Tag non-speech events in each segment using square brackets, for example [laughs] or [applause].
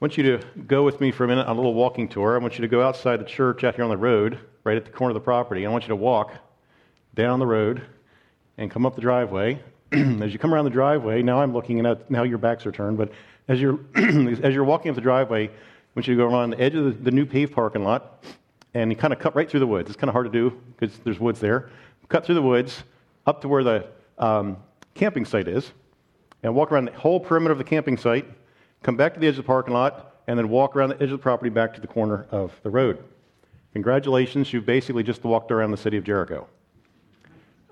want you to go with me for a minute on a little walking tour. I want you to go outside the church out here on the road, right at the corner of the property. I want you to walk down the road and come up the driveway. [clears throat] as you come around the driveway, now I'm looking at now your backs are turned, but as you're [clears throat] as you're walking up the driveway, I want you to go around the edge of the, the new paved parking lot and you kind of cut right through the woods. It's kind of hard to do because there's woods there. Cut through the woods up to where the um, camping site is, and walk around the whole perimeter of the camping site come back to the edge of the parking lot, and then walk around the edge of the property back to the corner of the road. Congratulations, you've basically just walked around the city of Jericho.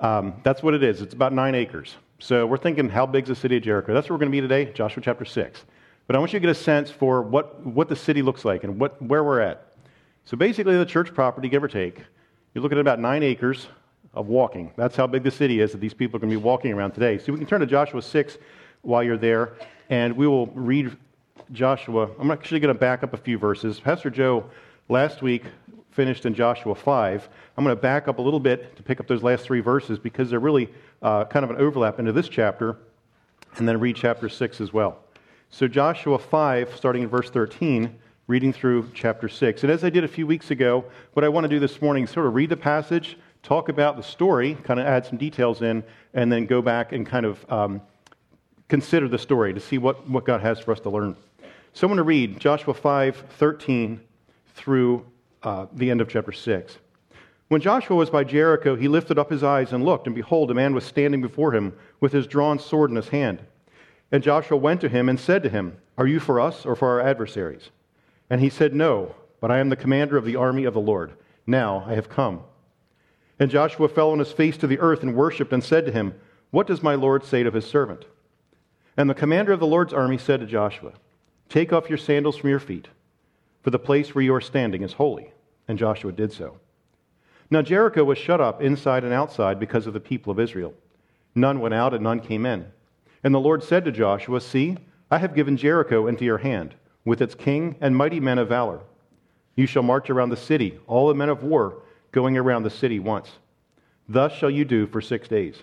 Um, that's what it is. It's about nine acres. So we're thinking, how big is the city of Jericho? That's where we're going to be today, Joshua chapter 6. But I want you to get a sense for what, what the city looks like and what, where we're at. So basically, the church property, give or take, you're looking at about nine acres of walking. That's how big the city is that these people are going to be walking around today. So we can turn to Joshua 6 while you're there, and we will read Joshua. I'm actually going to back up a few verses. Pastor Joe last week finished in Joshua 5. I'm going to back up a little bit to pick up those last three verses because they're really uh, kind of an overlap into this chapter, and then read chapter 6 as well. So, Joshua 5, starting in verse 13, reading through chapter 6. And as I did a few weeks ago, what I want to do this morning is sort of read the passage, talk about the story, kind of add some details in, and then go back and kind of um, consider the story to see what, what God has for us to learn. So I'm going to read Joshua 5 13 through uh, the end of chapter 6. When Joshua was by Jericho, he lifted up his eyes and looked, and behold, a man was standing before him with his drawn sword in his hand. And Joshua went to him and said to him, Are you for us or for our adversaries? And he said, No, but I am the commander of the army of the Lord. Now I have come. And Joshua fell on his face to the earth and worshipped and said to him, What does my Lord say to his servant? And the commander of the Lord's army said to Joshua, Take off your sandals from your feet, for the place where you are standing is holy. And Joshua did so. Now Jericho was shut up inside and outside because of the people of Israel. None went out and none came in. And the Lord said to Joshua, See, I have given Jericho into your hand, with its king and mighty men of valor. You shall march around the city, all the men of war, going around the city once. Thus shall you do for six days.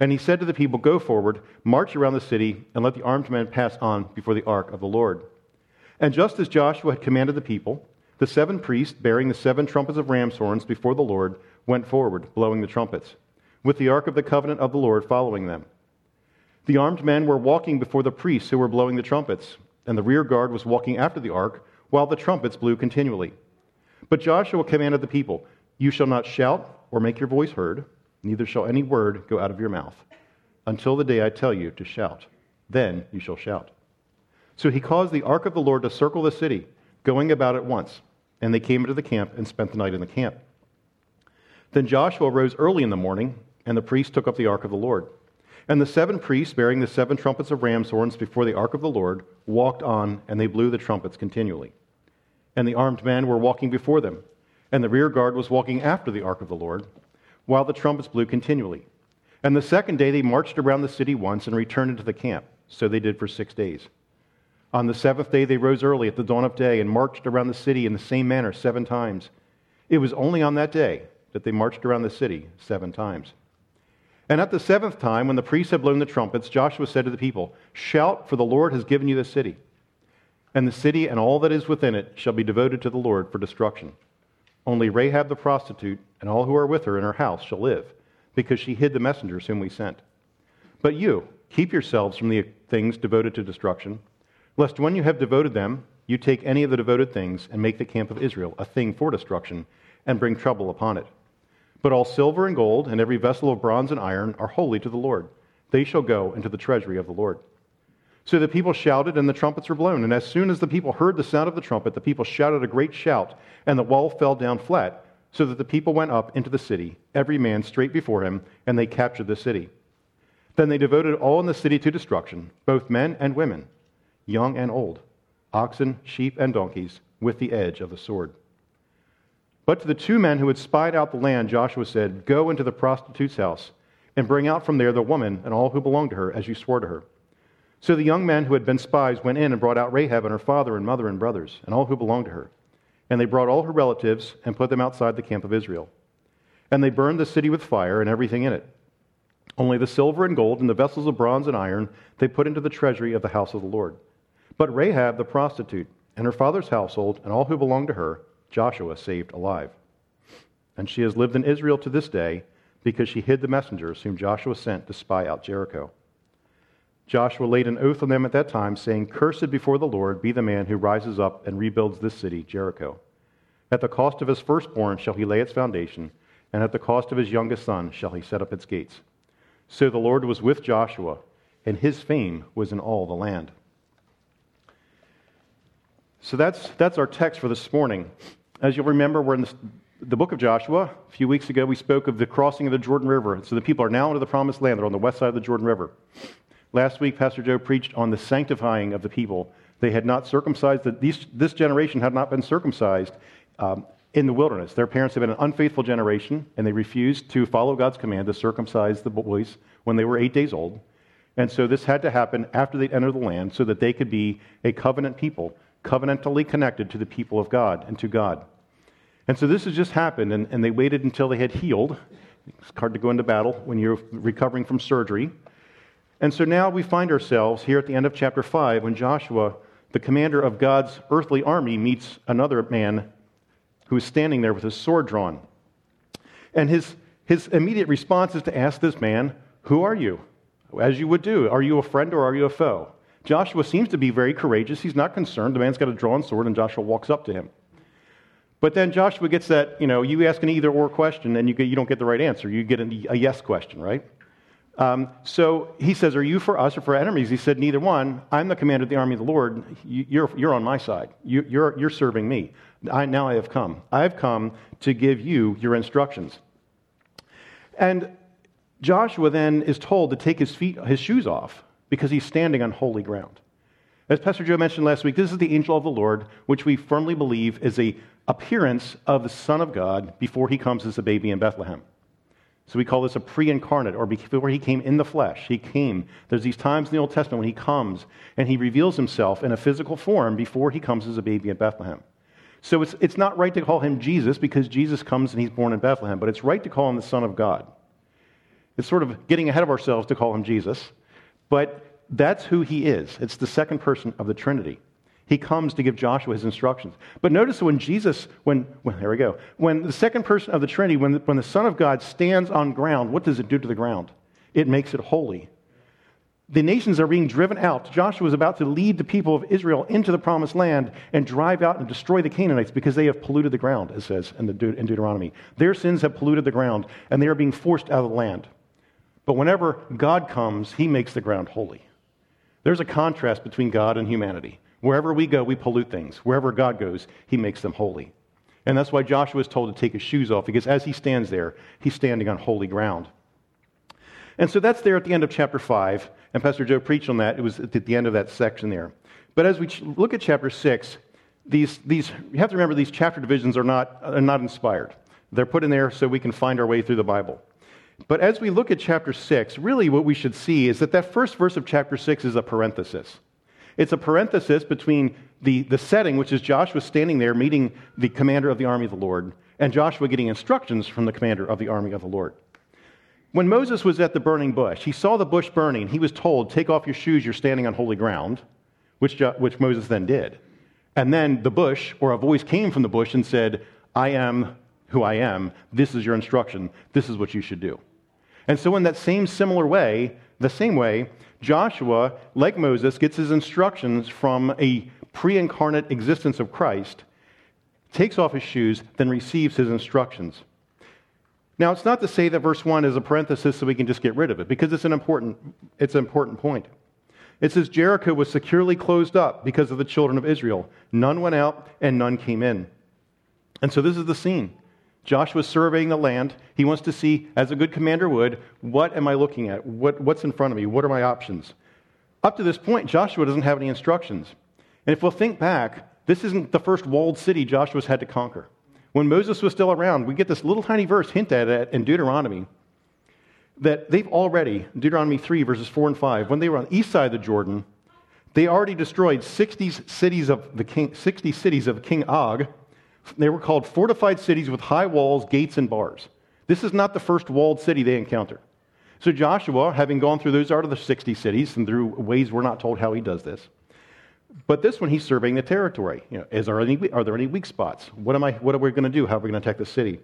And he said to the people, Go forward, march around the city, and let the armed men pass on before the ark of the Lord. And just as Joshua had commanded the people, the seven priests, bearing the seven trumpets of ram's horns before the Lord, went forward, blowing the trumpets, with the ark of the covenant of the Lord following them. The armed men were walking before the priests who were blowing the trumpets, and the rear guard was walking after the ark, while the trumpets blew continually. But Joshua commanded the people, You shall not shout or make your voice heard neither shall any word go out of your mouth until the day I tell you to shout. Then you shall shout. So he caused the ark of the Lord to circle the city, going about at once. And they came into the camp and spent the night in the camp. Then Joshua rose early in the morning, and the priests took up the ark of the Lord. And the seven priests, bearing the seven trumpets of ram's horns before the ark of the Lord, walked on, and they blew the trumpets continually. And the armed men were walking before them, and the rear guard was walking after the ark of the Lord while the trumpets blew continually. And the second day they marched around the city once and returned into the camp. So they did for six days. On the seventh day they rose early at the dawn of day and marched around the city in the same manner seven times. It was only on that day that they marched around the city seven times. And at the seventh time, when the priests had blown the trumpets, Joshua said to the people, Shout, for the Lord has given you the city. And the city and all that is within it shall be devoted to the Lord for destruction. Only Rahab the prostitute and all who are with her in her house shall live, because she hid the messengers whom we sent. But you, keep yourselves from the things devoted to destruction, lest when you have devoted them, you take any of the devoted things and make the camp of Israel a thing for destruction and bring trouble upon it. But all silver and gold and every vessel of bronze and iron are holy to the Lord. They shall go into the treasury of the Lord. So the people shouted, and the trumpets were blown. And as soon as the people heard the sound of the trumpet, the people shouted a great shout, and the wall fell down flat, so that the people went up into the city, every man straight before him, and they captured the city. Then they devoted all in the city to destruction, both men and women, young and old. oxen, sheep, and donkeys, with the edge of the sword. But to the two men who had spied out the land, Joshua said, Go into the prostitute's house and bring out from there the woman and all who belong to her, as you swore to her. So the young men who had been spies went in and brought out Rahab and her father and mother and brothers, and all who belonged to her. And they brought all her relatives and put them outside the camp of Israel. And they burned the city with fire and everything in it. Only the silver and gold and the vessels of bronze and iron they put into the treasury of the house of the Lord. But Rahab the prostitute and her father's household and all who belonged to her, Joshua saved alive. And she has lived in Israel to this day because she hid the messengers whom Joshua sent to spy out Jericho. Joshua laid an oath on them at that time, saying, Cursed before the Lord be the man who rises up and rebuilds this city, Jericho. At the cost of his firstborn shall he lay its foundation, and at the cost of his youngest son shall he set up its gates. So the Lord was with Joshua, and his fame was in all the land. So that's, that's our text for this morning. As you'll remember, we're in the, the book of Joshua. A few weeks ago, we spoke of the crossing of the Jordan River. So the people are now into the promised land. They're on the west side of the Jordan River. Last week, Pastor Joe preached on the sanctifying of the people. They had not circumcised, the, these, this generation had not been circumcised um, in the wilderness. Their parents had been an unfaithful generation, and they refused to follow God's command to circumcise the boys when they were eight days old. And so this had to happen after they'd entered the land so that they could be a covenant people covenantally connected to the people of God and to God. And so this has just happened, and, and they waited until they had healed. It's hard to go into battle when you're recovering from surgery. And so now we find ourselves here at the end of chapter 5 when Joshua, the commander of God's earthly army, meets another man who is standing there with his sword drawn. And his, his immediate response is to ask this man, Who are you? As you would do. Are you a friend or are you a foe? Joshua seems to be very courageous. He's not concerned. The man's got a drawn sword, and Joshua walks up to him. But then Joshua gets that, you know, you ask an either or question, and you, get, you don't get the right answer. You get a, a yes question, right? Um, so he says, Are you for us or for enemies? He said, Neither one. I'm the commander of the army of the Lord. You're, you're on my side. You, you're, you're serving me. I, now I have come. I have come to give you your instructions. And Joshua then is told to take his feet, his shoes off because he's standing on holy ground. As Pastor Joe mentioned last week, this is the angel of the Lord, which we firmly believe is a appearance of the Son of God before he comes as a baby in Bethlehem. So we call this a pre incarnate, or before he came in the flesh. He came. There's these times in the Old Testament when he comes and he reveals himself in a physical form before he comes as a baby in Bethlehem. So it's, it's not right to call him Jesus because Jesus comes and he's born in Bethlehem, but it's right to call him the Son of God. It's sort of getting ahead of ourselves to call him Jesus. But that's who he is. It's the second person of the Trinity. He comes to give Joshua his instructions. But notice when Jesus, when, when there we go, when the second person of the Trinity, when the, when the Son of God stands on ground, what does it do to the ground? It makes it holy. The nations are being driven out. Joshua is about to lead the people of Israel into the promised land and drive out and destroy the Canaanites because they have polluted the ground, it says in, De- in Deuteronomy. Their sins have polluted the ground, and they are being forced out of the land. But whenever God comes, he makes the ground holy. There's a contrast between God and humanity. Wherever we go, we pollute things. Wherever God goes, he makes them holy. And that's why Joshua is told to take his shoes off, because as he stands there, he's standing on holy ground. And so that's there at the end of chapter 5. And Pastor Joe preached on that. It was at the end of that section there. But as we look at chapter 6, these, these, you have to remember these chapter divisions are not, are not inspired. They're put in there so we can find our way through the Bible. But as we look at chapter 6, really what we should see is that that first verse of chapter 6 is a parenthesis. It's a parenthesis between the, the setting, which is Joshua standing there meeting the commander of the army of the Lord, and Joshua getting instructions from the commander of the army of the Lord. When Moses was at the burning bush, he saw the bush burning. He was told, Take off your shoes, you're standing on holy ground, which, which Moses then did. And then the bush, or a voice came from the bush and said, I am who I am. This is your instruction. This is what you should do. And so, in that same similar way, the same way, Joshua, like Moses, gets his instructions from a pre incarnate existence of Christ, takes off his shoes, then receives his instructions. Now, it's not to say that verse 1 is a parenthesis so we can just get rid of it, because it's an important, it's an important point. It says Jericho was securely closed up because of the children of Israel. None went out and none came in. And so this is the scene. Joshua's surveying the land. He wants to see, as a good commander would, what am I looking at? What, what's in front of me? What are my options? Up to this point, Joshua doesn't have any instructions. And if we'll think back, this isn't the first walled city Joshua's had to conquer. When Moses was still around, we get this little tiny verse hinted at it in Deuteronomy that they've already, Deuteronomy 3, verses 4 and 5, when they were on the east side of the Jordan, they already destroyed 60 cities of the king, 60 cities of King Og. They were called fortified cities with high walls, gates, and bars. This is not the first walled city they encounter. So Joshua, having gone through those out of the 60 cities and through ways we're not told how he does this, but this one he's surveying the territory. You know, is there any, are there any weak spots? What, am I, what are we going to do? How are we going to attack the city?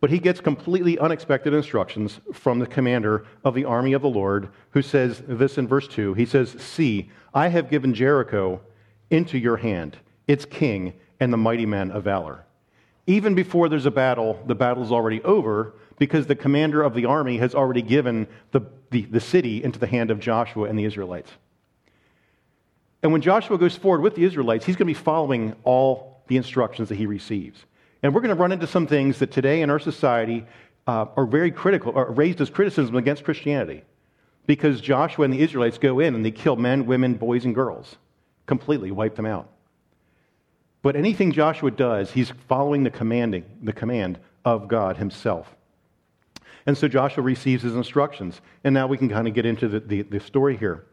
But he gets completely unexpected instructions from the commander of the army of the Lord, who says this in verse 2. He says, See, I have given Jericho into your hand, its king, and the mighty men of valor. Even before there's a battle, the battle's already over because the commander of the army has already given the, the, the city into the hand of Joshua and the Israelites. And when Joshua goes forward with the Israelites, he's going to be following all the instructions that he receives. And we're going to run into some things that today in our society uh, are very critical, are raised as criticism against Christianity. Because Joshua and the Israelites go in and they kill men, women, boys, and girls, completely wipe them out. But anything Joshua does, he's following the commanding, the command of God himself. And so Joshua receives his instructions. And now we can kind of get into the, the, the story here.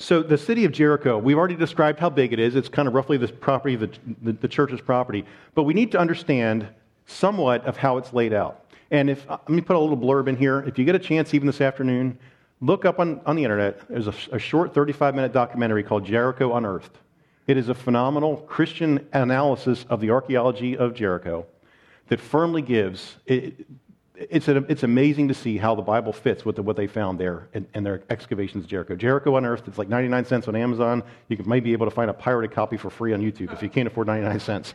So, the city of Jericho, we've already described how big it is. It's kind of roughly the property, the, the, the, church's property. But we need to understand somewhat of how it's laid out. And if, uh, let me put a little blurb in here. If you get a chance, even this afternoon, look up on, on the internet. There's a, a short 35 minute documentary called Jericho Unearthed. It is a phenomenal Christian analysis of the archaeology of Jericho that firmly gives, it, it's, it's amazing to see how the Bible fits with the, what they found there in, their excavations of Jericho. Jericho Unearthed, it's like 99 cents on Amazon. You maybe be able to find a pirated copy for free on YouTube if you can't afford 99 cents.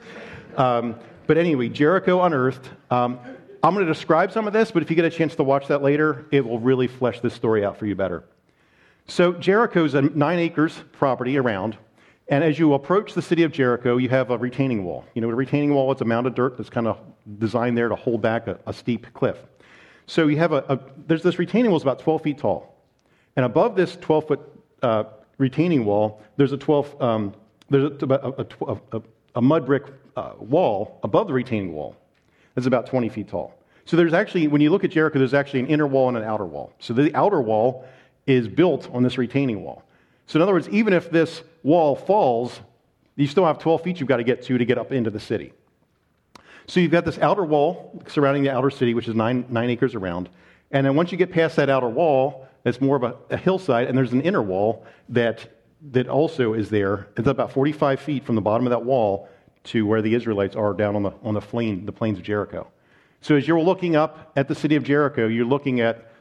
Um, but anyway, Jericho Unearthed. Um, I'm going to describe some of this, but if you get a chance to watch that later, it will really flesh this story out for you better. So, Jericho's a nine acres property around. And as you approach the city of Jericho, you have a retaining wall. You know, a retaining wall, it's a mound of dirt that's kind of designed there to hold back a, a steep cliff. So you have a, a, there's this retaining wall is about 12 feet tall. And above this 12 foot uh, retaining wall, there's a 12, um, there's a, a, a mud brick uh, wall above the retaining wall that's about 20 feet tall. So there's actually, when you look at Jericho, there's actually an inner wall and an outer wall. So the outer wall is built on this retaining wall. So, in other words, even if this wall falls, you still have 12 feet you've got to get to to get up into the city. So, you've got this outer wall surrounding the outer city, which is nine, nine acres around. And then once you get past that outer wall, it's more of a, a hillside, and there's an inner wall that, that also is there. It's about 45 feet from the bottom of that wall to where the Israelites are down on the, on the, plain, the plains of Jericho. So, as you're looking up at the city of Jericho, you're looking at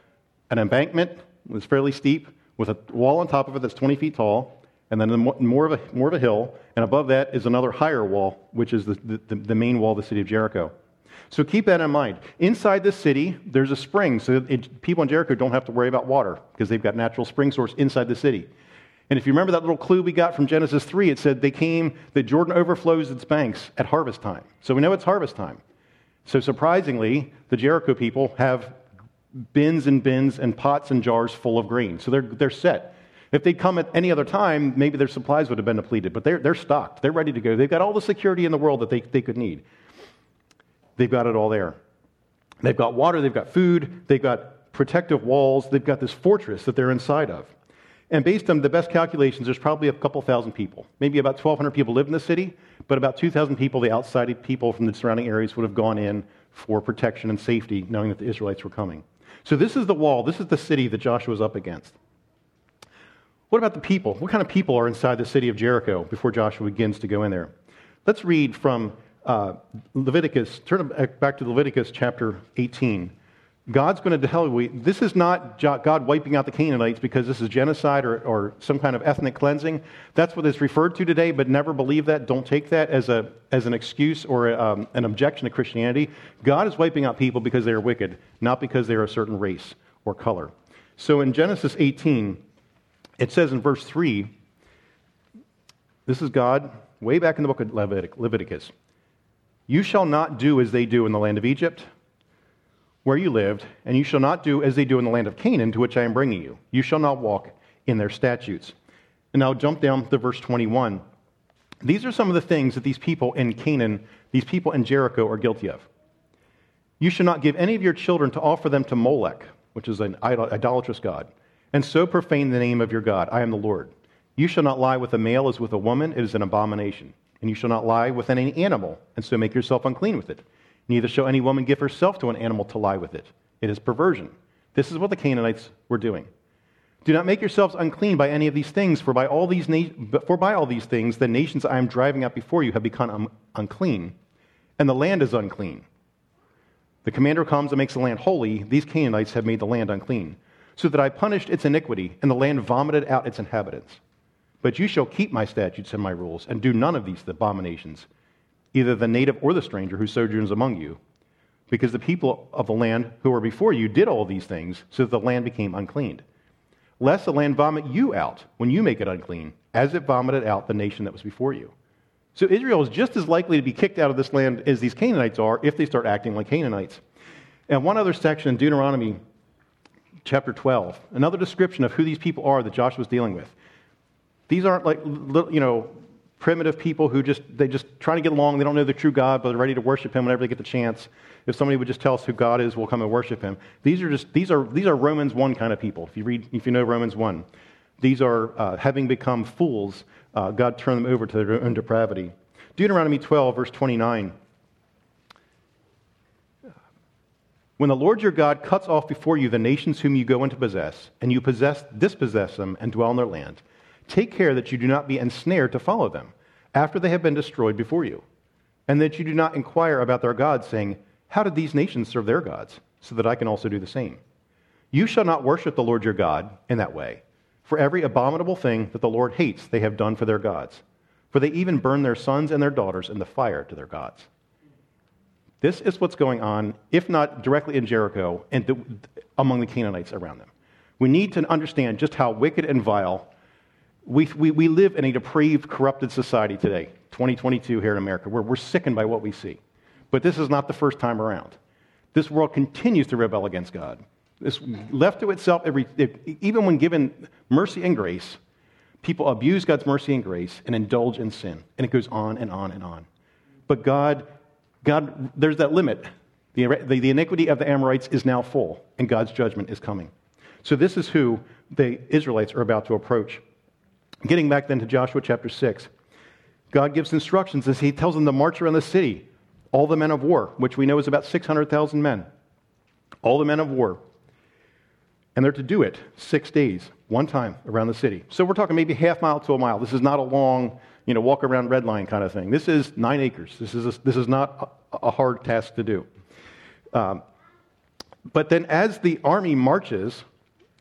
an embankment that's fairly steep with a wall on top of it that's 20 feet tall, and then more of a, more of a hill, and above that is another higher wall, which is the, the, the main wall of the city of Jericho. So keep that in mind. Inside the city, there's a spring, so it, people in Jericho don't have to worry about water because they've got natural spring source inside the city. And if you remember that little clue we got from Genesis 3, it said they came, that Jordan overflows its banks at harvest time. So we know it's harvest time. So surprisingly, the Jericho people have bins and bins and pots and jars full of grain. So they're, they're set. If they'd come at any other time, maybe their supplies would have been depleted, but they're, they're stocked. They're ready to go. They've got all the security in the world that they, they could need. They've got it all there. They've got water, they've got food, they've got protective walls, they've got this fortress that they're inside of. And based on the best calculations, there's probably a couple thousand people. Maybe about 1,200 people live in the city, but about 2,000 people, the outside people from the surrounding areas, would have gone in for protection and safety, knowing that the Israelites were coming. So, this is the wall, this is the city that Joshua is up against. What about the people? What kind of people are inside the city of Jericho before Joshua begins to go in there? Let's read from uh, Leviticus, turn back to Leviticus chapter 18. God's going to tell you this is not God wiping out the Canaanites because this is genocide or, or some kind of ethnic cleansing. That's what it's referred to today, but never believe that. Don't take that as, a, as an excuse or um, an objection to Christianity. God is wiping out people because they are wicked, not because they are a certain race or color. So in Genesis 18, it says in verse 3, this is God way back in the book of Leviticus. You shall not do as they do in the land of Egypt where you lived, and you shall not do as they do in the land of Canaan, to which I am bringing you. You shall not walk in their statutes. And now jump down to verse 21. These are some of the things that these people in Canaan, these people in Jericho, are guilty of. You shall not give any of your children to offer them to Molech, which is an idolatrous god, and so profane the name of your God. I am the Lord. You shall not lie with a male as with a woman, it is an abomination. And you shall not lie with any animal, and so make yourself unclean with it. Neither shall any woman give herself to an animal to lie with it. It is perversion. This is what the Canaanites were doing. Do not make yourselves unclean by any of these things, for by all these, na- for by all these things the nations I am driving out before you have become un- unclean, and the land is unclean. The commander comes and makes the land holy. These Canaanites have made the land unclean, so that I punished its iniquity, and the land vomited out its inhabitants. But you shall keep my statutes and my rules, and do none of these abominations, either the native or the stranger who sojourns among you, because the people of the land who were before you did all these things, so that the land became unclean lest the land vomit you out when you make it unclean, as it vomited out the nation that was before you. So Israel is just as likely to be kicked out of this land as these Canaanites are if they start acting like Canaanites. And one other section in Deuteronomy chapter 12, another description of who these people are that Joshua's dealing with. These aren't like, you know, primitive people who just, they just trying to get along. They don't know the true God, but they're ready to worship him whenever they get the chance. If somebody would just tell us who God is, we'll come and worship him. These are just, these are, these are Romans 1 kind of people. If you read, if you know Romans 1, these are, uh, having become fools, uh, God turned them over to their own depravity. Deuteronomy 12, verse 29. When the Lord your God cuts off before you the nations whom you go in to possess, and you possess, dispossess them and dwell in their land, Take care that you do not be ensnared to follow them after they have been destroyed before you, and that you do not inquire about their gods, saying, How did these nations serve their gods, so that I can also do the same? You shall not worship the Lord your God in that way, for every abominable thing that the Lord hates they have done for their gods, for they even burn their sons and their daughters in the fire to their gods. This is what's going on, if not directly in Jericho, and among the Canaanites around them. We need to understand just how wicked and vile we, we, we live in a depraved, corrupted society today, 2022 here in America, where we're sickened by what we see. But this is not the first time around. This world continues to rebel against God. This left to itself, every, even when given mercy and grace, people abuse God's mercy and grace and indulge in sin. And it goes on and on and on. But God, God there's that limit. The, the, the iniquity of the Amorites is now full, and God's judgment is coming. So this is who the Israelites are about to approach. Getting back then to Joshua chapter 6, God gives instructions as he tells them to march around the city, all the men of war, which we know is about 600,000 men, all the men of war. And they're to do it six days, one time around the city. So we're talking maybe half mile to a mile. This is not a long, you know, walk around red line kind of thing. This is nine acres. This is, a, this is not a, hard task to do. Um, but then as the army marches,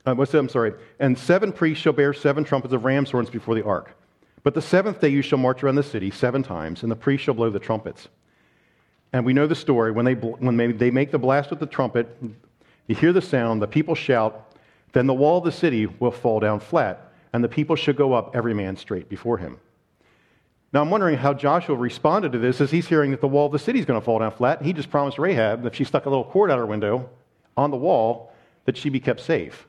uh, what's that? I'm sorry. And seven priests shall bear seven trumpets of ram's horns before the ark. But the seventh day you shall march around the city seven times, and the priests shall blow the trumpets. And we know the story. When they, when they make the blast with the trumpet, you hear the sound, the people shout, then the wall of the city will fall down flat, and the people shall go up, every man straight before him. Now, I'm wondering how Joshua responded to this as he's hearing that the wall of the city is going to fall down flat. He just promised Rahab that if she stuck a little cord out her window on the wall, that she'd be kept safe.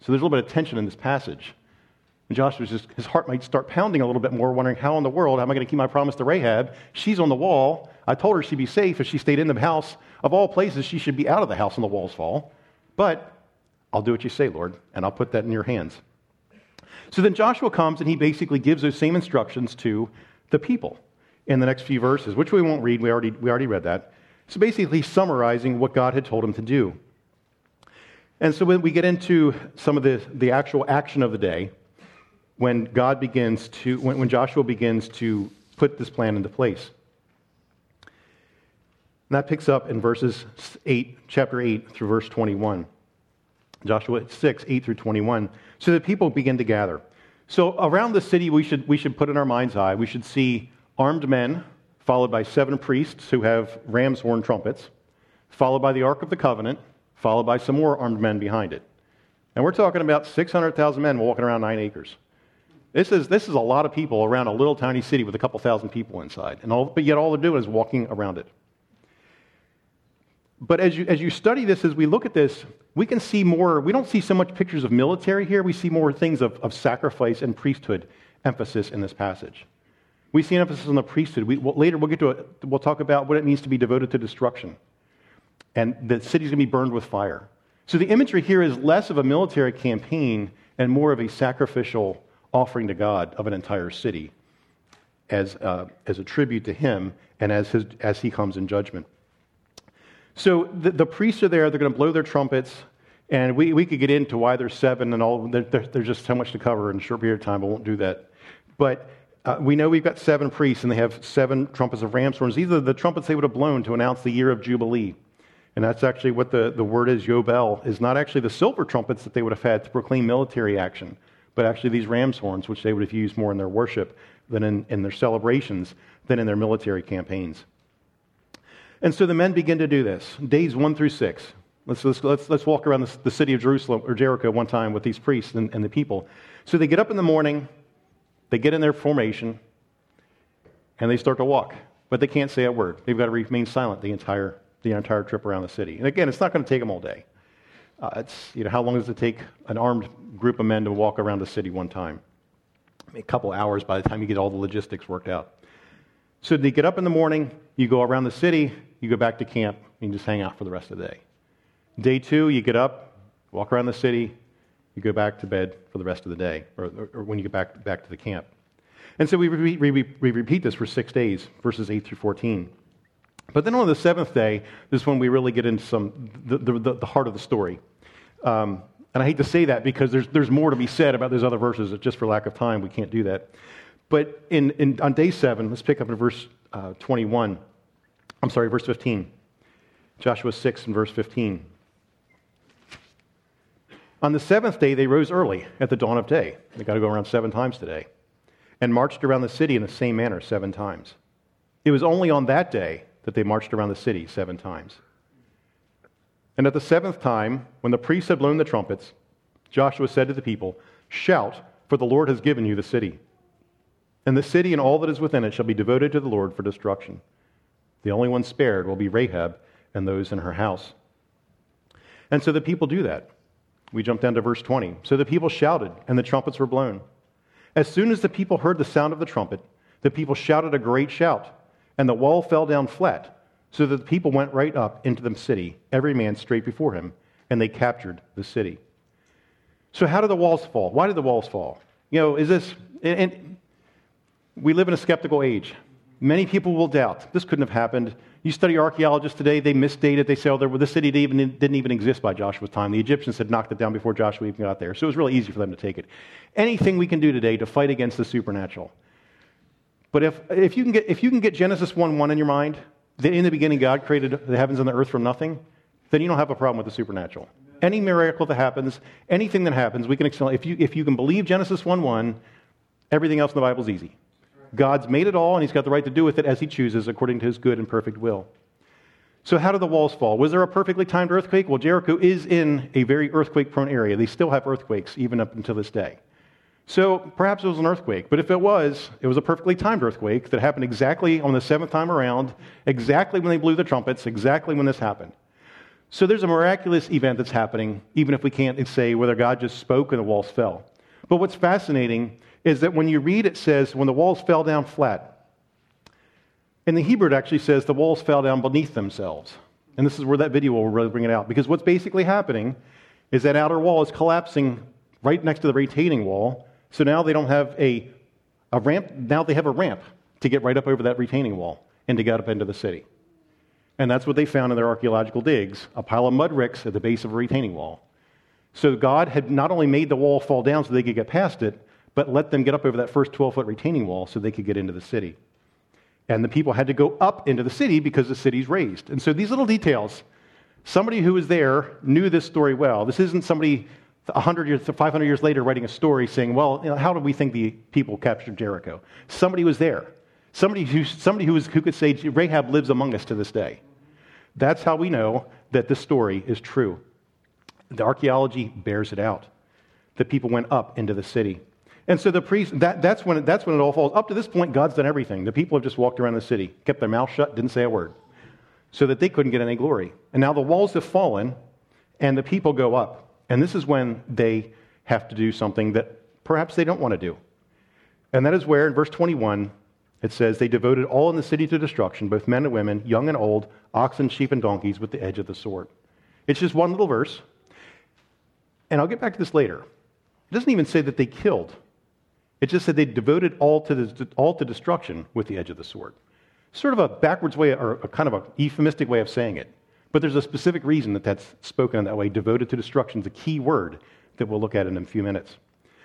So there's a little bit of tension in this passage. And Joshua's just, his heart might start pounding a little bit more, wondering, how in the world am I going to keep my promise to Rahab? She's on the wall. I told her she'd be safe if she stayed in the house. Of all places, she should be out of the house when the walls fall. But I'll do what you say, Lord, and I'll put that in your hands. So then Joshua comes and he basically gives those same instructions to the people in the next few verses, which we won't read. We already, we already read that. So basically, summarizing what God had told him to do. And so when we get into some of the, the actual action of the day, when God begins to, when, when Joshua begins to put this plan into place. And that picks up in verses 8, chapter 8 through verse 21. Joshua 6, 8 through 21. So the people begin to gather. So around the city, we should, we should put in our mind's eye, we should see armed men, followed by seven priests who have ram's horn trumpets, followed by the Ark of the Covenant, followed by some more armed men behind it. And we're talking about 600,000 men walking around nine acres. This is, this is a lot of people around a little tiny city with a couple thousand people inside. And all, but yet all they're doing is walking around it. But as you, as you study this, as we look at this, we can see more. We don't see so much pictures of military here. We see more things of, of sacrifice and priesthood emphasis in this passage. We see an emphasis on the priesthood. We, well, later, we'll get to it. We'll talk about what it means to be devoted to destruction. And the city's going to be burned with fire. So the imagery here is less of a military campaign and more of a sacrificial offering to God of an entire city as, uh, as a tribute to Him and as, his, as He comes in judgment. So the, the priests are there, they're going to blow their trumpets, and we, we could get into why there's seven and all. There, there, there's just so much to cover in a short period of time. I won't do that. But uh, we know we've got seven priests, and they have seven trumpets of ram's horns. These are the trumpets they would have blown to announce the year of Jubilee. And that's actually what the, the word is, Yobel, is not actually the silver trumpets that they would have had to proclaim military action, but actually these ram's horns, which they would have used more in their worship than in, in their celebrations than in their military campaigns. And so the men begin to do this, days one through six. Let's, let's, let's, walk around the, the, city of Jerusalem or Jericho one time with these priests and, and the people. So they get up in the morning, they get in their formation, and they start to walk. But they can't say a word. They've got to remain silent the entire, the entire trip around the city. And again, it's not going to take them all day. Uh, it's, you know, how long does it take an armed group of men to walk around the city one time? I mean, a couple hours by the time you get all the logistics worked out. So they get up in the morning, you go around the city, you go back to camp, and you just hang out for the rest of the day. Day two, you get up, walk around the city, you go back to bed for the rest of the day, or, or, when you get back, back to the camp. And so we, we repeat this for six days, verses 8 through 14. But then on the seventh day, this is when we really get into some the, the, the heart of the story. Um, and I hate to say that because there's, there's more to be said about those other verses. Just for lack of time, we can't do that. But in, in, on day seven, let's pick up in verse uh, 21. I'm sorry, verse 15. Joshua 6 and verse 15. On the seventh day, they rose early at the dawn of day. They got to go around seven times today. And marched around the city in the same manner seven times. It was only on that day that they marched around the city seven times. And at the seventh time, when the priests had blown the trumpets, Joshua said to the people, Shout, for the Lord has given you the city. And the city and all that is within it shall be devoted to the Lord for destruction. The only one spared will be Rahab and those in her house. And so the people do that. We jump down to verse 20. So the people shouted, and the trumpets were blown. As soon as the people heard the sound of the trumpet, the people shouted a great shout, and the wall fell down flat, so that the people went right up into the city, every man straight before him, and they captured the city. So, how did the walls fall? Why did the walls fall? You know, is this, and we live in a skeptical age. Many people will doubt this couldn't have happened. You study archaeologists today, they misdate it. They say, oh, there, the city didn't even, didn't even exist by Joshua's time. The Egyptians had knocked it down before Joshua even got there. So it was really easy for them to take it. Anything we can do today to fight against the supernatural. But if, if, you, can get, if you can get Genesis 1 1 in your mind, that in the beginning God created the heavens and the earth from nothing, then you don't have a problem with the supernatural. Any miracle that happens, anything that happens, we can explain. If you, if you can believe Genesis 1 1, everything else in the Bible is easy. God's made it all, and He's got the right to do with it as He chooses according to His good and perfect will. So, how did the walls fall? Was there a perfectly timed earthquake? Well, Jericho is in a very earthquake prone area. They still have earthquakes even up until this day. So, perhaps it was an earthquake. But if it was, it was a perfectly timed earthquake that happened exactly on the seventh time around, exactly when they blew the trumpets, exactly when this happened. So, there's a miraculous event that's happening, even if we can't say whether God just spoke and the walls fell. But what's fascinating is that when you read it says when the walls fell down flat. In the Hebrew, it actually says the walls fell down beneath themselves. And this is where that video will really bring it out. Because what's basically happening is that outer wall is collapsing right next to the retaining wall. So now they don't have a, a ramp. Now they have a ramp to get right up over that retaining wall and to get up into the city. And that's what they found in their archaeological digs a pile of mud ricks at the base of a retaining wall. So God had not only made the wall fall down so they could get past it, but let them get up over that first 12 foot retaining wall so they could get into the city. And the people had to go up into the city because the city's raised. And so these little details, somebody who was there knew this story well. This isn't somebody 100 years, 500 years later writing a story saying, well, you know, how do we think the people captured Jericho? Somebody was there. Somebody who, somebody who, was, who could say, Rahab lives among us to this day. That's how we know that this story is true. The archaeology bears it out. The people went up into the city. And so the priest, that, that's, when it, that's when it all falls. Up to this point, God's done everything. The people have just walked around the city, kept their mouth shut, didn't say a word. so that they couldn't get any glory. And now the walls have fallen and the people go up. And this is when they have to do something that perhaps they don't want to do. And that is where, in verse 21, it says, They devoted all in the city to destruction, both men and women, young and old, oxen, sheep, and donkeys, with the edge of the sword. It's just one little verse. And I'll get back to this later. It doesn't even say that they killed, it just said they devoted all to, the, all to destruction with the edge of the sword. Sort of a backwards way, or a kind of a euphemistic way of saying it. But there's a specific reason that that's spoken in that way. Devoted to destruction is a key word that we'll look at in a few minutes.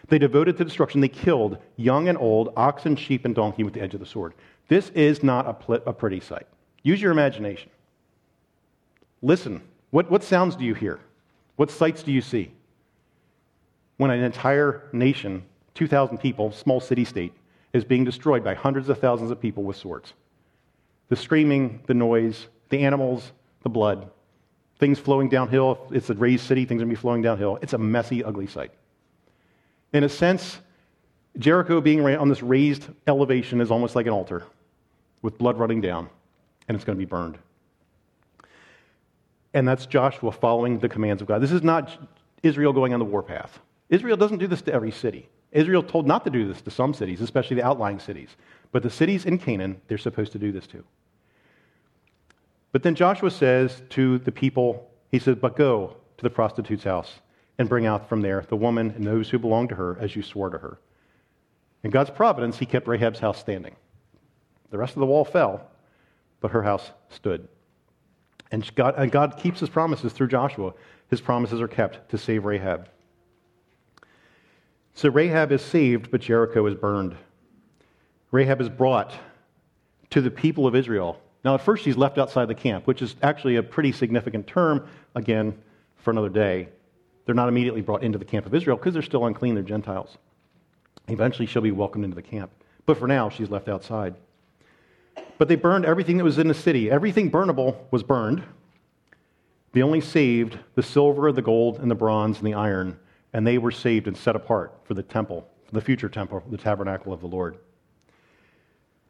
They devoted to destruction. They killed young and old, oxen, sheep, and donkey with the edge of the sword. This is not a, pl- a pretty sight. Use your imagination. Listen. What, what sounds do you hear? What sights do you see? When an entire nation, 2,000 people, small city state, is being destroyed by hundreds of thousands of people with swords. The screaming, the noise, the animals, the blood, things flowing downhill. It's a raised city, things are going to be flowing downhill. It's a messy, ugly sight. In a sense, Jericho being on this raised elevation is almost like an altar with blood running down, and it's going to be burned. And that's Joshua following the commands of God. This is not Israel going on the warpath. Israel doesn't do this to every city. Israel told not to do this to some cities, especially the outlying cities. But the cities in Canaan, they're supposed to do this to. But then Joshua says to the people, he says, But go to the prostitute's house and bring out from there the woman and those who belong to her as you swore to her. In God's providence, he kept Rahab's house standing. The rest of the wall fell, but her house stood. And God, and God keeps his promises through Joshua. His promises are kept to save Rahab. So Rahab is saved, but Jericho is burned. Rahab is brought to the people of Israel. Now, at first, she's left outside the camp, which is actually a pretty significant term, again, for another day. They're not immediately brought into the camp of Israel because they're still unclean, they're Gentiles. Eventually, she'll be welcomed into the camp. But for now, she's left outside. But they burned everything that was in the city. Everything burnable was burned. They only saved the silver, the gold, and the bronze, and the iron, and they were saved and set apart for the temple, for the future temple, the tabernacle of the Lord.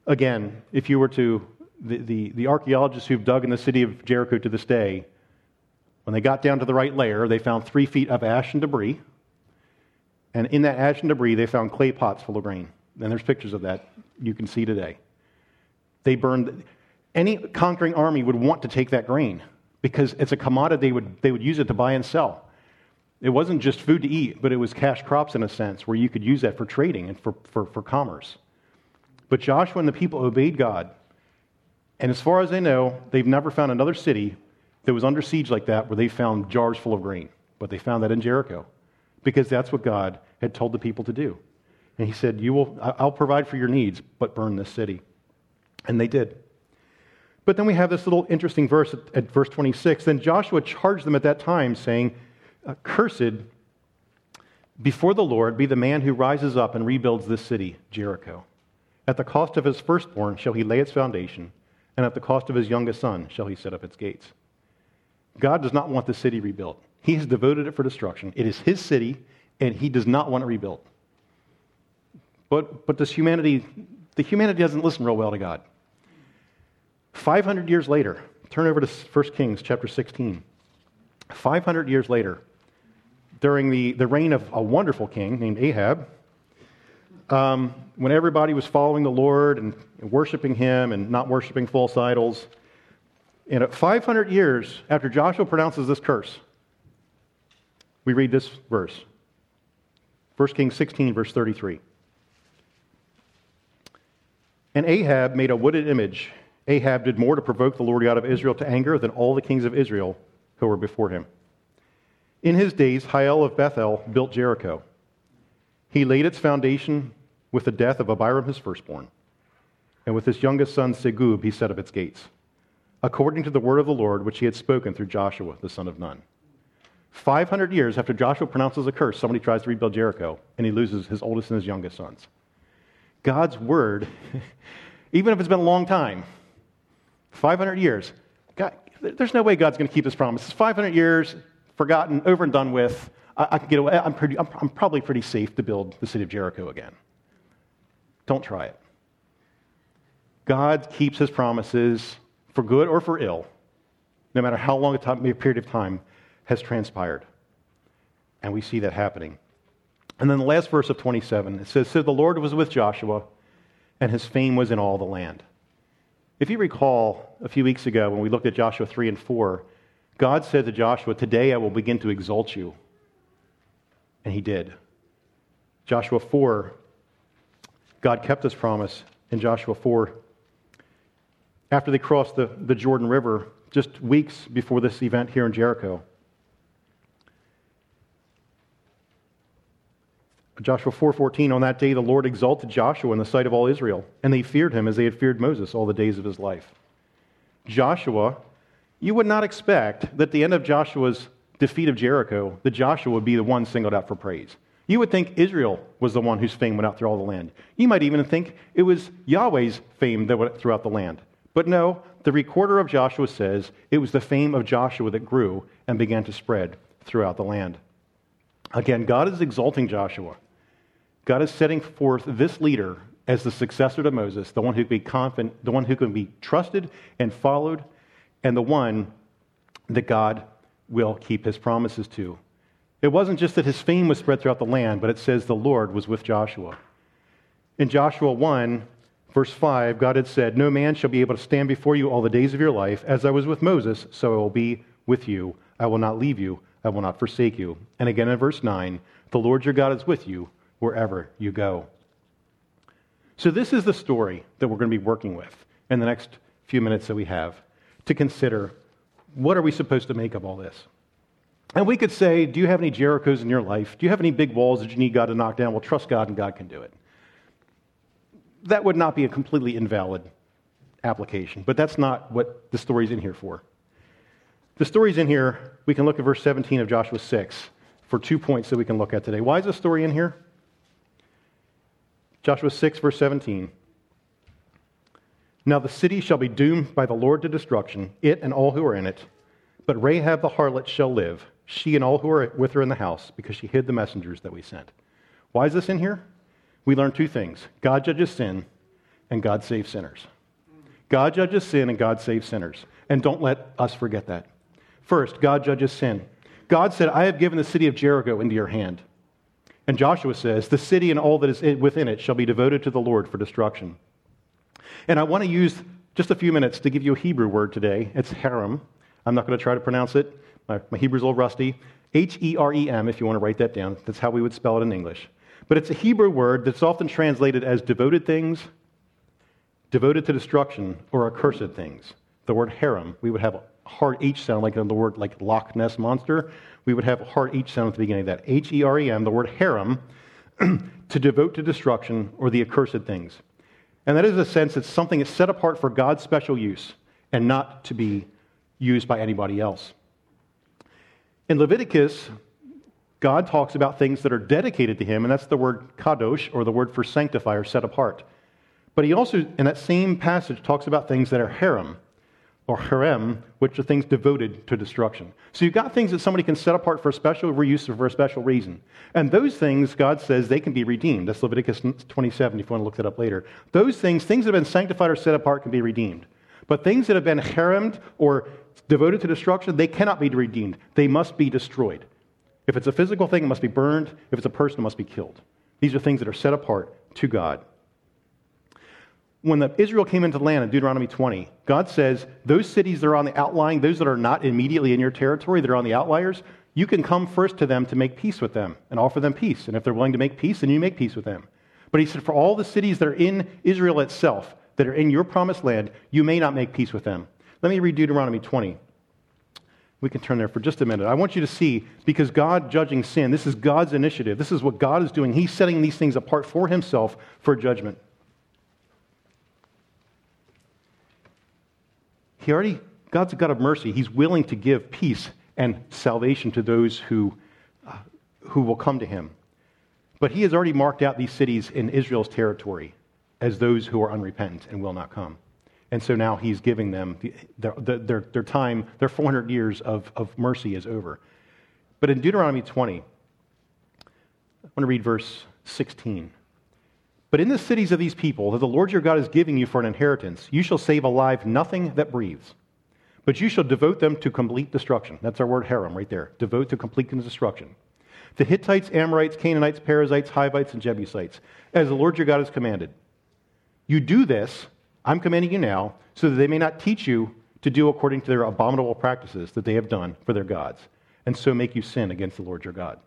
Again, if you were to, the, the, the archaeologists who've dug in the city of Jericho to this day, when they got down to the right layer, they found three feet of ash and debris. And in that ash and debris, they found clay pots full of grain. And there's pictures of that you can see today. They burned, any conquering army would want to take that grain because it's a commodity they would, they would use it to buy and sell. It wasn't just food to eat, but it was cash crops in a sense where you could use that for trading and for, for, for commerce. But Joshua and the people obeyed God. And as far as they know, they've never found another city that was under siege like that where they found jars full of grain. But they found that in Jericho because that's what God had told the people to do. And he said, you will, I'll provide for your needs, but burn this city. And they did. But then we have this little interesting verse at, at verse 26. Then Joshua charged them at that time, saying, uh, Cursed before the Lord be the man who rises up and rebuilds this city, Jericho. At the cost of his firstborn shall he lay its foundation, and at the cost of his youngest son shall he set up its gates. God does not want the city rebuilt. He has devoted it for destruction. It is his city, and he does not want it rebuilt. But, but does humanity, the humanity doesn't listen real well to God. 500 years later, turn over to 1 Kings chapter 16. 500 years later, during the, the reign of a wonderful king named Ahab, um, when everybody was following the Lord and, worshiping him and not worshiping false idols, and at 500 years after Joshua pronounces this curse, we read this verse 1 Kings 16, verse 33. And Ahab made a wooden image Ahab did more to provoke the Lord God of Israel to anger than all the kings of Israel who were before him. In his days, Hiel of Bethel built Jericho. He laid its foundation with the death of Abiram, his firstborn. And with his youngest son, Segub, he set up its gates, according to the word of the Lord which he had spoken through Joshua, the son of Nun. 500 years after Joshua pronounces a curse, somebody tries to rebuild Jericho, and he loses his oldest and his youngest sons. God's word, [laughs] even if it's been a long time, 500 years. God, there's no way God's going to keep his promises. 500 years, forgotten, over and done with. I, I can get away. I'm, pretty, I'm, I'm probably pretty safe to build the city of Jericho again. Don't try it. God keeps his promises for good or for ill. no matter how long a, time, a period of time has transpired. And we see that happening. And then the last verse of 27, it says, So the Lord was with Joshua, and his fame was in all the land. If you recall a few weeks ago when we looked at Joshua 3 and 4, God said to Joshua, Today I will begin to exalt you. And he did. Joshua 4, God kept his promise in Joshua 4. After they crossed the, the Jordan River, just weeks before this event here in Jericho, Joshua 4:14 on that day the Lord exalted Joshua in the sight of all Israel and they feared him as they had feared Moses all the days of his life. Joshua, you would not expect that the end of Joshua's defeat of Jericho that Joshua would be the one singled out for praise. You would think Israel was the one whose fame went out through all the land. You might even think it was Yahweh's fame that went throughout the land. But no, the recorder of Joshua says it was the fame of Joshua that grew and began to spread throughout the land. Again, God is exalting Joshua. God is setting forth this leader as the successor to Moses, the one who can be confident, the one who can be trusted and followed, and the one that God will keep his promises to. It wasn't just that his fame was spread throughout the land, but it says the Lord was with Joshua. In Joshua 1, verse 5, God had said, No man shall be able to stand before you all the days of your life. As I was with Moses, so I will be with you. I will not leave you, I will not forsake you. And again in verse 9, The Lord your God is with you wherever you go. So, this is the story that we're going to be working with in the next few minutes that we have to consider what are we supposed to make of all this? And we could say, Do you have any Jerichos in your life? Do you have any big walls that you need God to knock down? Well, trust God and God can do it. That would not be a completely invalid application, but that's not what the story's in here for. The story's in here, we can look at verse 17 of Joshua 6 for two points that we can look at today. Why is this story in here? Joshua 6, verse 17. Now the city shall be doomed by the Lord to destruction, it and all who are in it. But Rahab the harlot shall live, she and all who are with her in the house, because she hid the messengers that we sent. Why is this in here? We learn two things God judges sin, and God saves sinners. God judges sin, and God saves sinners. And don't let us forget that. First, God judges sin. God said, I have given the city of Jericho into your hand. And Joshua says, The city and all that is within it shall be devoted to the Lord for destruction. And I want to use just a few minutes to give you a Hebrew word today. It's harem. I'm not going to try to pronounce it. My, my Hebrew's a little rusty. H E R E M, if you want to write that down. That's how we would spell it in English. But it's a Hebrew word that's often translated as devoted things, devoted to destruction, or accursed things. The word harem, we would have a hard H sound like in the word like Loch Ness monster we would have a hard H sound at the beginning of that. H E R E M, the word harem, [clears throat] to devote to destruction or the accursed things. And that is a sense that something is set apart for God's special use and not to be used by anybody else. In Leviticus, God talks about things that are dedicated to Him, and that's the word kadosh, or the word for sanctify or set apart. But he also, in that same passage, talks about things that are herem, or harem, which are things devoted to destruction. So you've got things that somebody can set apart for a special reuse or for a special reason. And those things, God says, they can be redeemed. That's Leviticus 27, if you want to look that up later. Those things, things that have been sanctified or set apart, can be redeemed. But things that have been haremed or devoted to destruction, they cannot be redeemed. They must be destroyed. If it's a physical thing, it must be burned. If it's a person, it must be killed. These are things that are set apart to God when the, Israel came into the land in Deuteronomy 20, God says, those cities that are on the outlying, those that are not immediately in your territory, that are on the outliers, you can come first to them to make peace with them and offer them peace. And if they're willing to make peace, then you make peace with them. But he said, for all the cities that are in Israel itself, that are in your promised land, you may not make peace with them. Let me read Deuteronomy 20. We can turn there for just a minute. I want you to see, because God judging sin, this is God's initiative. This is what God is doing. He's setting these things apart for himself for judgment. He already, God's a God of mercy. He's willing to give peace and salvation to those who, uh, who will come to him. But he has already marked out these cities in Israel's territory as those who are unrepentant and will not come. And so now he's giving them the, their, their, their time, their 400 years of, of mercy is over. But in Deuteronomy 20, I want to read verse 16. But in the cities of these people that the Lord your God is giving you for an inheritance, you shall save alive nothing that breathes, but you shall devote them to complete destruction. That's our word harem right there. Devote to complete destruction. The Hittites, Amorites, Canaanites, Perizzites, Hivites, and Jebusites, as the Lord your God has commanded. You do this, I'm commanding you now, so that they may not teach you to do according to their abominable practices that they have done for their gods, and so make you sin against the Lord your God.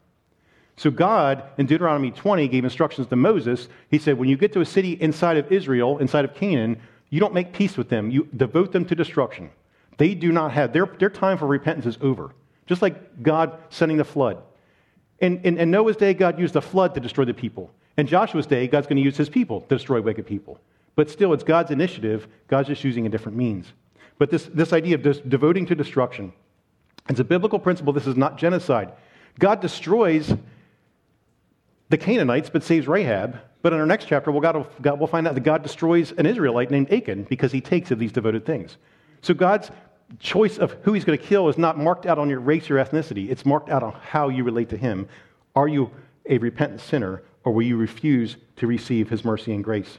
So, God in Deuteronomy 20 gave instructions to Moses. He said, When you get to a city inside of Israel, inside of Canaan, you don't make peace with them, you devote them to destruction. They do not have, their, their time for repentance is over. Just like God sending the flood. In, in, in Noah's day, God used the flood to destroy the people. In Joshua's day, God's going to use his people to destroy wicked people. But still, it's God's initiative. God's just using a different means. But this, this idea of devoting to destruction, it's a biblical principle. This is not genocide. God destroys the Canaanites, but saves Rahab. But in our next chapter, we'll, God, God, we'll find out that God destroys an Israelite named Achan because he takes of these devoted things. So God's choice of who he's going to kill is not marked out on your race or ethnicity. It's marked out on how you relate to him. Are you a repentant sinner, or will you refuse to receive his mercy and grace?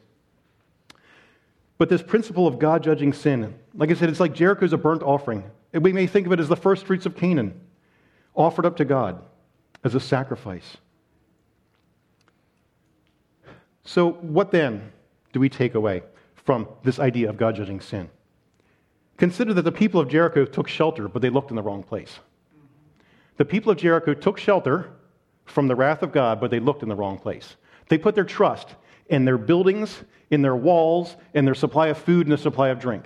But this principle of God judging sin, like I said, it's like Jericho's a burnt offering. We may think of it as the first fruits of Canaan, offered up to God as a sacrifice. So, what then do we take away from this idea of God judging sin? Consider that the people of Jericho took shelter, but they looked in the wrong place. The people of Jericho took shelter from the wrath of God, but they looked in the wrong place. They put their trust in their buildings, in their walls, in their supply of food and their supply of drink.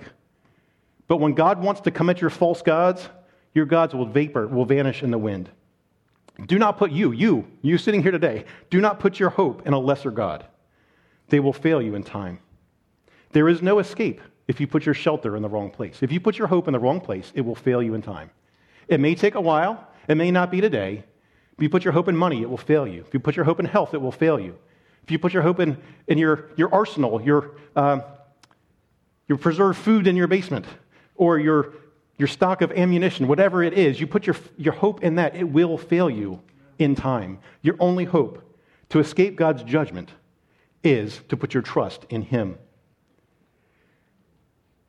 But when God wants to come at your false gods, your gods will vapor, will vanish in the wind. Do not put you, you, you sitting here today, do not put your hope in a lesser God. They will fail you in time. There is no escape if you put your shelter in the wrong place. If you put your hope in the wrong place, it will fail you in time. It may take a while, it may not be today. If you put your hope in money, it will fail you. If you put your hope in health, it will fail you. If you put your hope in, in your, your arsenal, your, uh, your preserved food in your basement, or your, your stock of ammunition, whatever it is, you put your, your hope in that, it will fail you in time. Your only hope to escape God's judgment is to put your trust in Him.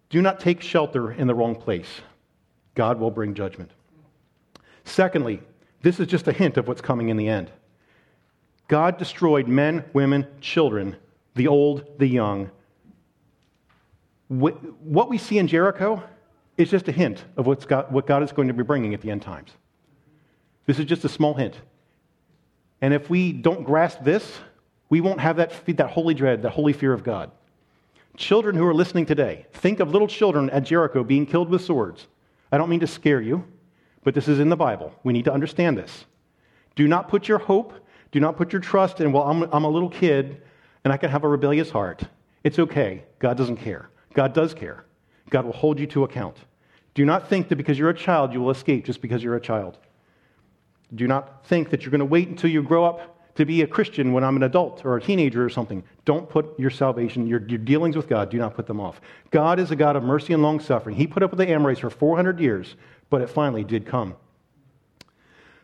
Do not take shelter in the wrong place. God will bring judgment. Secondly, this is just a hint of what's coming in the end. God destroyed men, women, children, the old, the young. What we see in Jericho is just a hint of what's God, what God is going to be bringing at the end times. This is just a small hint. And if we don't grasp this, we won't have that, that holy dread, that holy fear of God. Children who are listening today, think of little children at Jericho being killed with swords. I don't mean to scare you, but this is in the Bible. We need to understand this. Do not put your hope, do not put your trust in, well, I'm, I'm a little kid and I can have a rebellious heart. It's okay. God doesn't care. God does care. God will hold you to account. Do not think that because you're a child, you will escape just because you're a child. Do not think that you're going to wait until you grow up to be a Christian when I'm an adult or a teenager or something. Don't put your salvation, your, your dealings with God, do not put them off. God is a God of mercy and long suffering. He put up with the Amorites for 400 years, but it finally did come.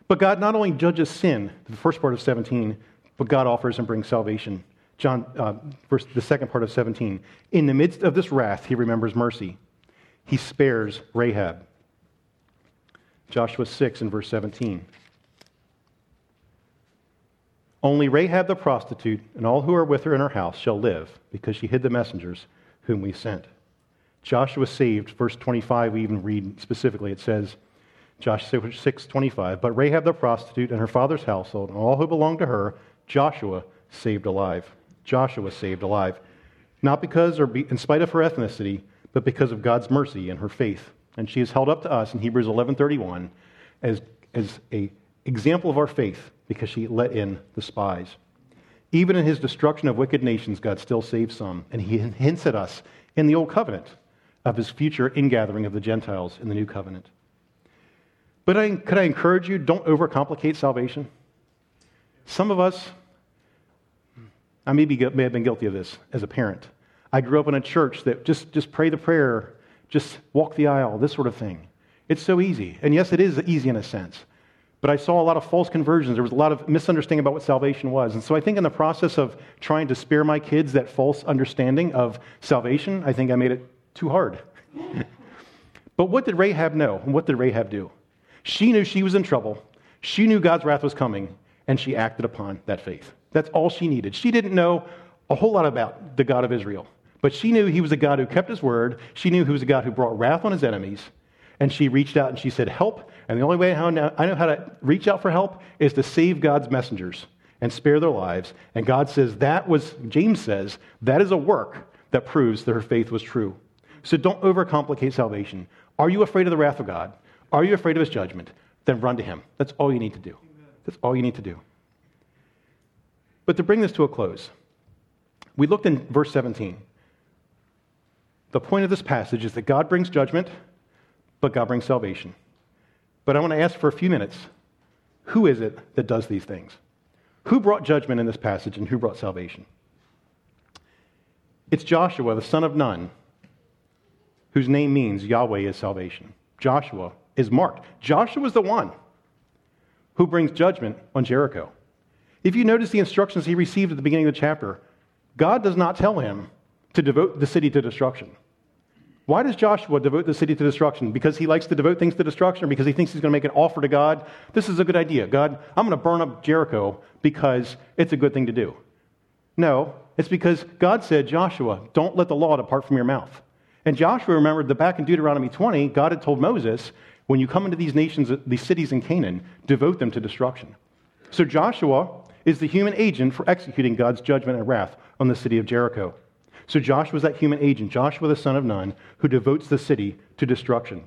But God not only judges sin, the first part of 17, but God offers and brings salvation. John, uh, verse, the second part of 17. In the midst of this wrath, he remembers mercy. He spares Rahab. Joshua 6 and verse 17. Only Rahab the prostitute and all who are with her in her house shall live, because she hid the messengers whom we sent. Joshua saved, verse 25, we even read specifically, it says, Joshua 6, 25, but Rahab the prostitute and her father's household and all who belonged to her, Joshua saved alive. Joshua saved alive. Not because or in spite of her ethnicity, but because of God's mercy and her faith. And she is held up to us in Hebrews 11:31 as, as a example of our faith because she let in the spies. Even in his destruction of wicked nations, God still saves some, and he hints at us in the Old Covenant of his future ingathering of the Gentiles in the New Covenant. But I, could I encourage you, don't overcomplicate salvation? Some of us, I may, be, may have been guilty of this as a parent. I grew up in a church that just, just pray the prayer, just walk the aisle, this sort of thing. It's so easy. And yes, it is easy in a sense. But I saw a lot of false conversions. There was a lot of misunderstanding about what salvation was. And so I think in the process of trying to spare my kids that false understanding of salvation, I think I made it too hard. [laughs] But what did Rahab know? And what did Rahab do? She knew she was in trouble. She knew God's wrath was coming, and she acted upon that faith. That's all she needed. She didn't know a whole lot about the God of Israel, but she knew he was a God who kept his word. She knew he was a God who brought wrath on his enemies. And she reached out and she said, Help. And the only way I know how to reach out for help is to save God's messengers and spare their lives. And God says that was, James says, that is a work that proves that her faith was true. So don't overcomplicate salvation. Are you afraid of the wrath of God? Are you afraid of his judgment? Then run to him. That's all you need to do. That's all you need to do. But to bring this to a close, we looked in verse 17. The point of this passage is that God brings judgment, but God brings salvation. But I want to ask for a few minutes who is it that does these things? Who brought judgment in this passage and who brought salvation? It's Joshua, the son of Nun, whose name means Yahweh is salvation. Joshua is marked. Joshua is the one who brings judgment on Jericho. If you notice the instructions he received at the beginning of the chapter, God does not tell him to devote the city to destruction. Why does Joshua devote the city to destruction? Because he likes to devote things to destruction or because he thinks he's going to make an offer to God? This is a good idea. God, I'm going to burn up Jericho because it's a good thing to do. No, it's because God said, Joshua, don't let the law depart from your mouth. And Joshua remembered that back in Deuteronomy 20, God had told Moses, when you come into these nations, these cities in Canaan, devote them to destruction. So Joshua is the human agent for executing God's judgment and wrath on the city of Jericho. So Joshua is that human agent, Joshua the son of Nun, who devotes the city to destruction.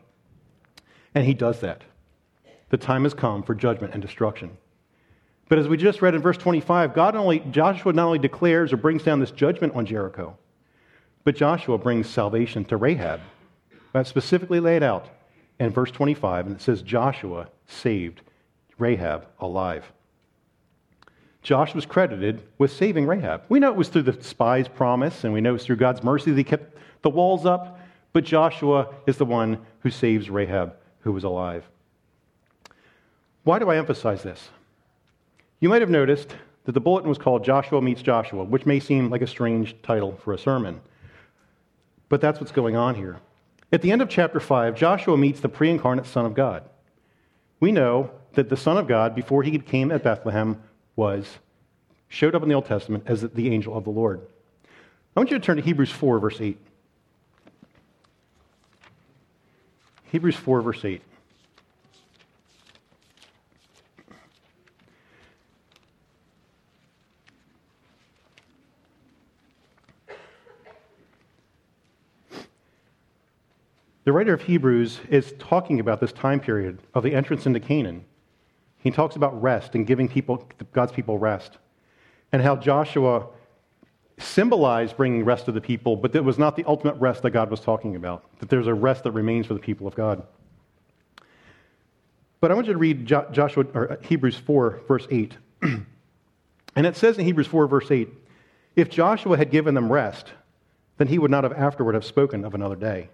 And he does that. The time has come for judgment and destruction. But as we just read in verse 25, God only, Joshua not only declares or brings down this judgment on Jericho, but Joshua brings salvation to Rahab. That's specifically laid out in verse 25, and it says Joshua saved Rahab alive. Joshua was credited with saving Rahab. We know it was through the spy's promise, and we know it's through God's mercy that he kept the walls up, but Joshua is the one who saves Rahab, who was alive. Why do I emphasize this? You might have noticed that the bulletin was called Joshua Meets Joshua, which may seem like a strange title for a sermon. But that's what's going on here. At the end of chapter 5, Joshua meets the pre incarnate Son of God. We know that the Son of God, before he came at Bethlehem, was showed up in the Old Testament as the angel of the Lord. I want you to turn to Hebrews 4, verse 8. Hebrews 4, verse 8. The writer of Hebrews is talking about this time period of the entrance into Canaan. He talks about rest and giving people, God's people rest, and how Joshua symbolized bringing rest to the people, but that was not the ultimate rest that God was talking about, that there's a rest that remains for the people of God. But I want you to read Joshua, or uh, Hebrews 4, verse 8. [clears throat] and it says in Hebrews 4, verse 8, if Joshua had given them rest, then he would not have afterward have spoken of another day.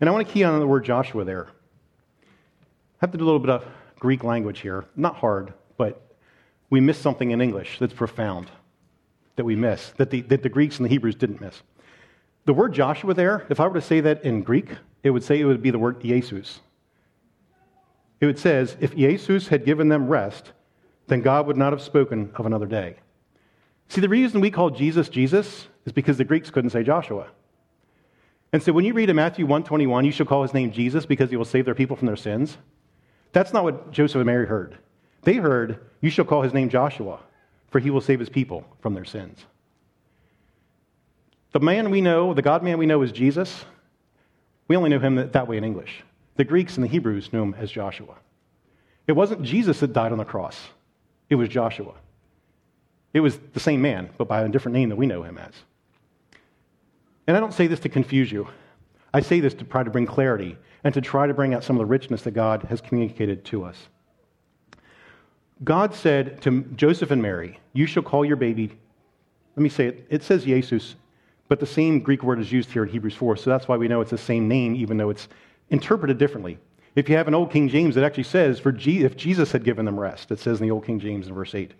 And I want to key on the word Joshua there. I have to do a little bit of Greek language here. Not hard, but we miss something in English that's profound that we miss, that the, that the Greeks and the Hebrews didn't miss. The word Joshua there, if I were to say that in Greek, it would say it would be the word Jesus. It would says, if Jesus had given them rest, then God would not have spoken of another day. See, the reason we call Jesus Jesus is because the Greeks couldn't say Joshua. And so when you read in Matthew 121, you shall call his name Jesus because he will save their people from their sins. That's not what Joseph and Mary heard. They heard, you shall call his name Joshua, for he will save his people from their sins. The man we know, the God man we know is Jesus. We only know him that way in English. The Greeks and the Hebrews knew him as Joshua. It wasn't Jesus that died on the cross, it was Joshua. It was the same man, but by a different name that we know him as. And I don't say this to confuse you. I say this to try to bring clarity and to try to bring out some of the richness that God has communicated to us. God said to Joseph and Mary, You shall call your baby, let me say it, it says Jesus, but the same Greek word is used here in Hebrews 4, so that's why we know it's the same name, even though it's interpreted differently. If you have an Old King James, it actually says, for G- if Jesus had given them rest, it says in the Old King James in verse 8,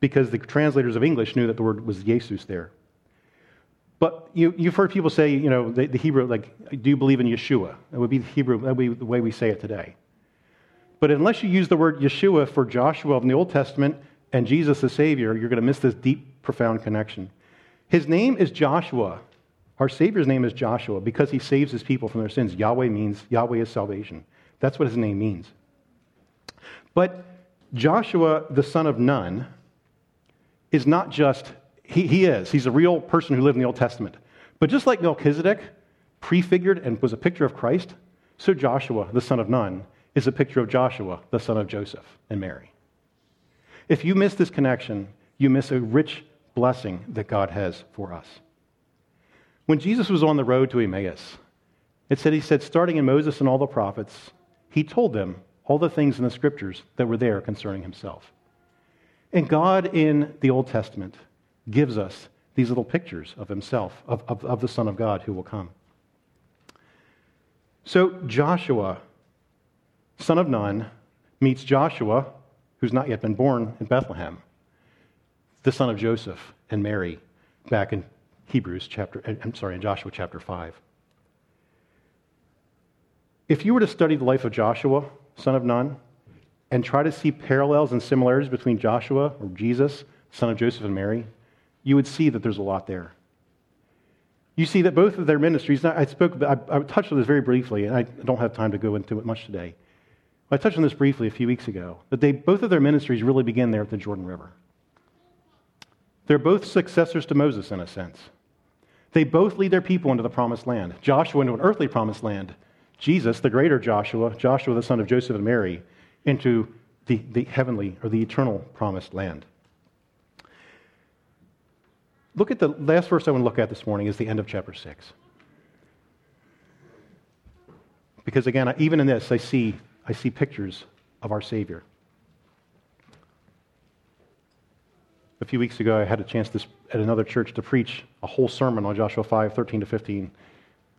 because the translators of English knew that the word was Jesus there. But you, you've heard people say, you know, the, the Hebrew, like, do you believe in Yeshua? That would be the Hebrew, that would be the way we say it today. But unless you use the word Yeshua for Joshua in the Old Testament and Jesus the Savior, you're going to miss this deep, profound connection. His name is Joshua. Our Savior's name is Joshua because he saves his people from their sins. Yahweh means, Yahweh is salvation. That's what his name means. But Joshua, the son of Nun, is not just, he, he is, he's a real person who lived in the Old Testament. But just like Melchizedek prefigured and was a picture of Christ, so Joshua, the son of Nun, is a picture of Joshua, the son of Joseph and Mary. If you miss this connection, you miss a rich blessing that God has for us. When Jesus was on the road to Emmaus, it said, He said, starting in Moses and all the prophets, He told them all the things in the scriptures that were there concerning Himself. And God in the Old Testament gives us these little pictures of Himself, of, of, of the Son of God who will come. So Joshua, son of Nun, meets Joshua, who's not yet been born in Bethlehem, the son of Joseph and Mary, back in Hebrews chapter, uh, I'm sorry, in Joshua chapter 5. If you were to study the life of Joshua, son of Nun, and try to see parallels and similarities between Joshua or Jesus, son of Joseph and Mary, you would see that there's a lot there. You see that both of their ministries, I spoke, I, I touched on this very briefly, and I don't have time to go into it much today. I touched on this briefly a few weeks ago, that they, both of their ministries really begin there at the Jordan River. They're both successors to Moses in a sense. They both lead their people into the promised land. Joshua into an earthly promised land. Jesus, the greater Joshua, Joshua the son of Joseph and Mary, into the, the heavenly or the eternal promised land. Look at the last verse I want to look at this morning is the end of chapter 6. Because again, even in this, I see, I see pictures of our Savior. A few weeks ago, I had a chance to, at another church to preach a whole sermon on Joshua 5, 13 to 15.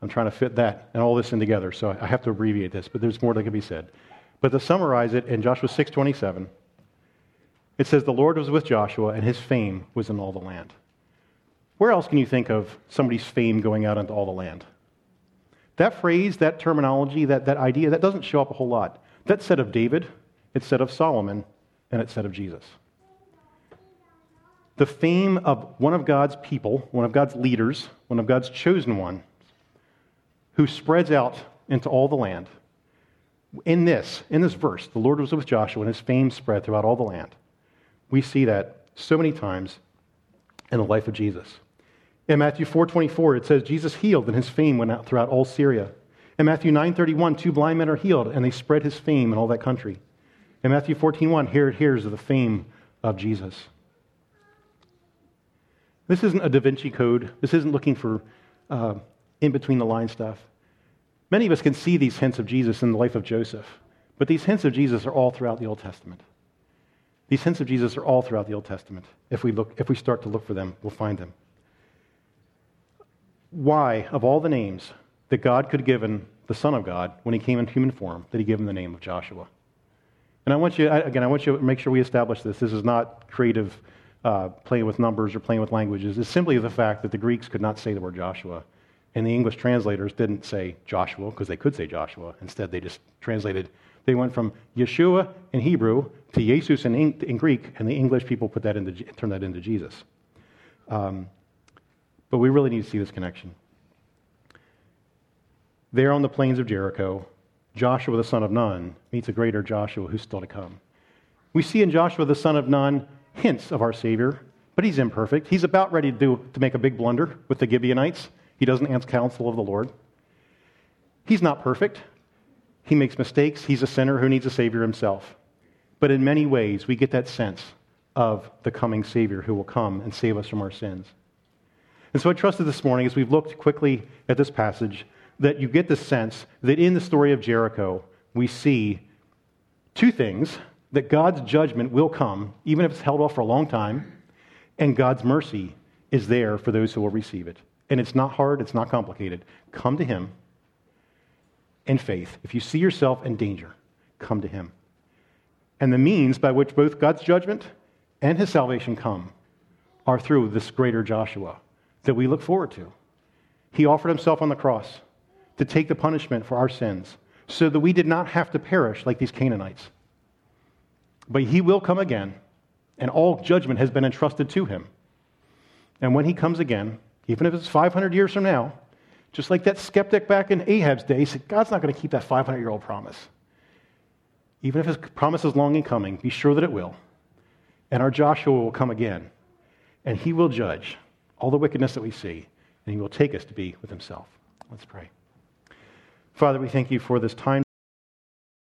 I'm trying to fit that and all this in together, so I have to abbreviate this, but there's more that can be said. But to summarize it, in Joshua 6, 27, it says, The Lord was with Joshua, and his fame was in all the land. Where else can you think of somebody's fame going out into all the land? That phrase, that terminology, that, that idea, that doesn't show up a whole lot. That's said of David, it's said of Solomon, and it's said of Jesus the fame of one of God's people, one of God's leaders, one of God's chosen one, who spreads out into all the land. In this, in this verse, the Lord was with Joshua and his fame spread throughout all the land. We see that so many times in the life of Jesus. In Matthew 4:24, it says Jesus healed and his fame went out throughout all Syria. In Matthew 9:31, two blind men are healed and they spread his fame in all that country. In Matthew 14:1, here it hears of the fame of Jesus. This isn't a Da Vinci code. This isn't looking for uh, in between the line stuff. Many of us can see these hints of Jesus in the life of Joseph, but these hints of Jesus are all throughout the Old Testament. These hints of Jesus are all throughout the Old Testament. If we, look, if we start to look for them, we'll find them. Why, of all the names that God could have given the Son of God when he came in human form, did he give him the name of Joshua? And I want you, again, I want you to make sure we establish this. This is not creative uh, playing with numbers or playing with languages It's simply the fact that the Greeks could not say the word Joshua. And the English translators didn't say Joshua because they could say Joshua. Instead, they just translated. They went from Yeshua in Hebrew to Jesus in, in Greek, and the English people put that into, turned that into Jesus. Um, but we really need to see this connection. There on the plains of Jericho, Joshua the son of Nun meets a greater Joshua who's still to come. We see in Joshua the son of Nun hints of our Savior, but he's imperfect. He's about ready to, do, to make a big blunder with the Gibeonites. He doesn't answer counsel of the Lord. He's not perfect. He makes mistakes. He's a sinner who needs a Savior himself. But in many ways, we get that sense of the coming Savior who will come and save us from our sins. And so I trusted this morning, as we've looked quickly at this passage, that you get the sense that in the story of Jericho, we see two things that God's judgment will come, even if it's held off for a long time, and God's mercy is there for those who will receive it. And it's not hard, it's not complicated. Come to Him in faith. If you see yourself in danger, come to Him. And the means by which both God's judgment and His salvation come are through this greater Joshua, that we look forward to. He offered himself on the cross to take the punishment for our sins so that we did not have to perish like these Canaanites. But he will come again, and all judgment has been entrusted to him. And when he comes again, even if it's 500 years from now, just like that skeptic back in Ahab's day said, God's not going to keep that 500 year old promise. Even if his promise is long in coming, be sure that it will. And our Joshua will come again, and he will judge all the wickedness that we see, and he will take us to be with himself. Let's pray. Father, we thank you for this time.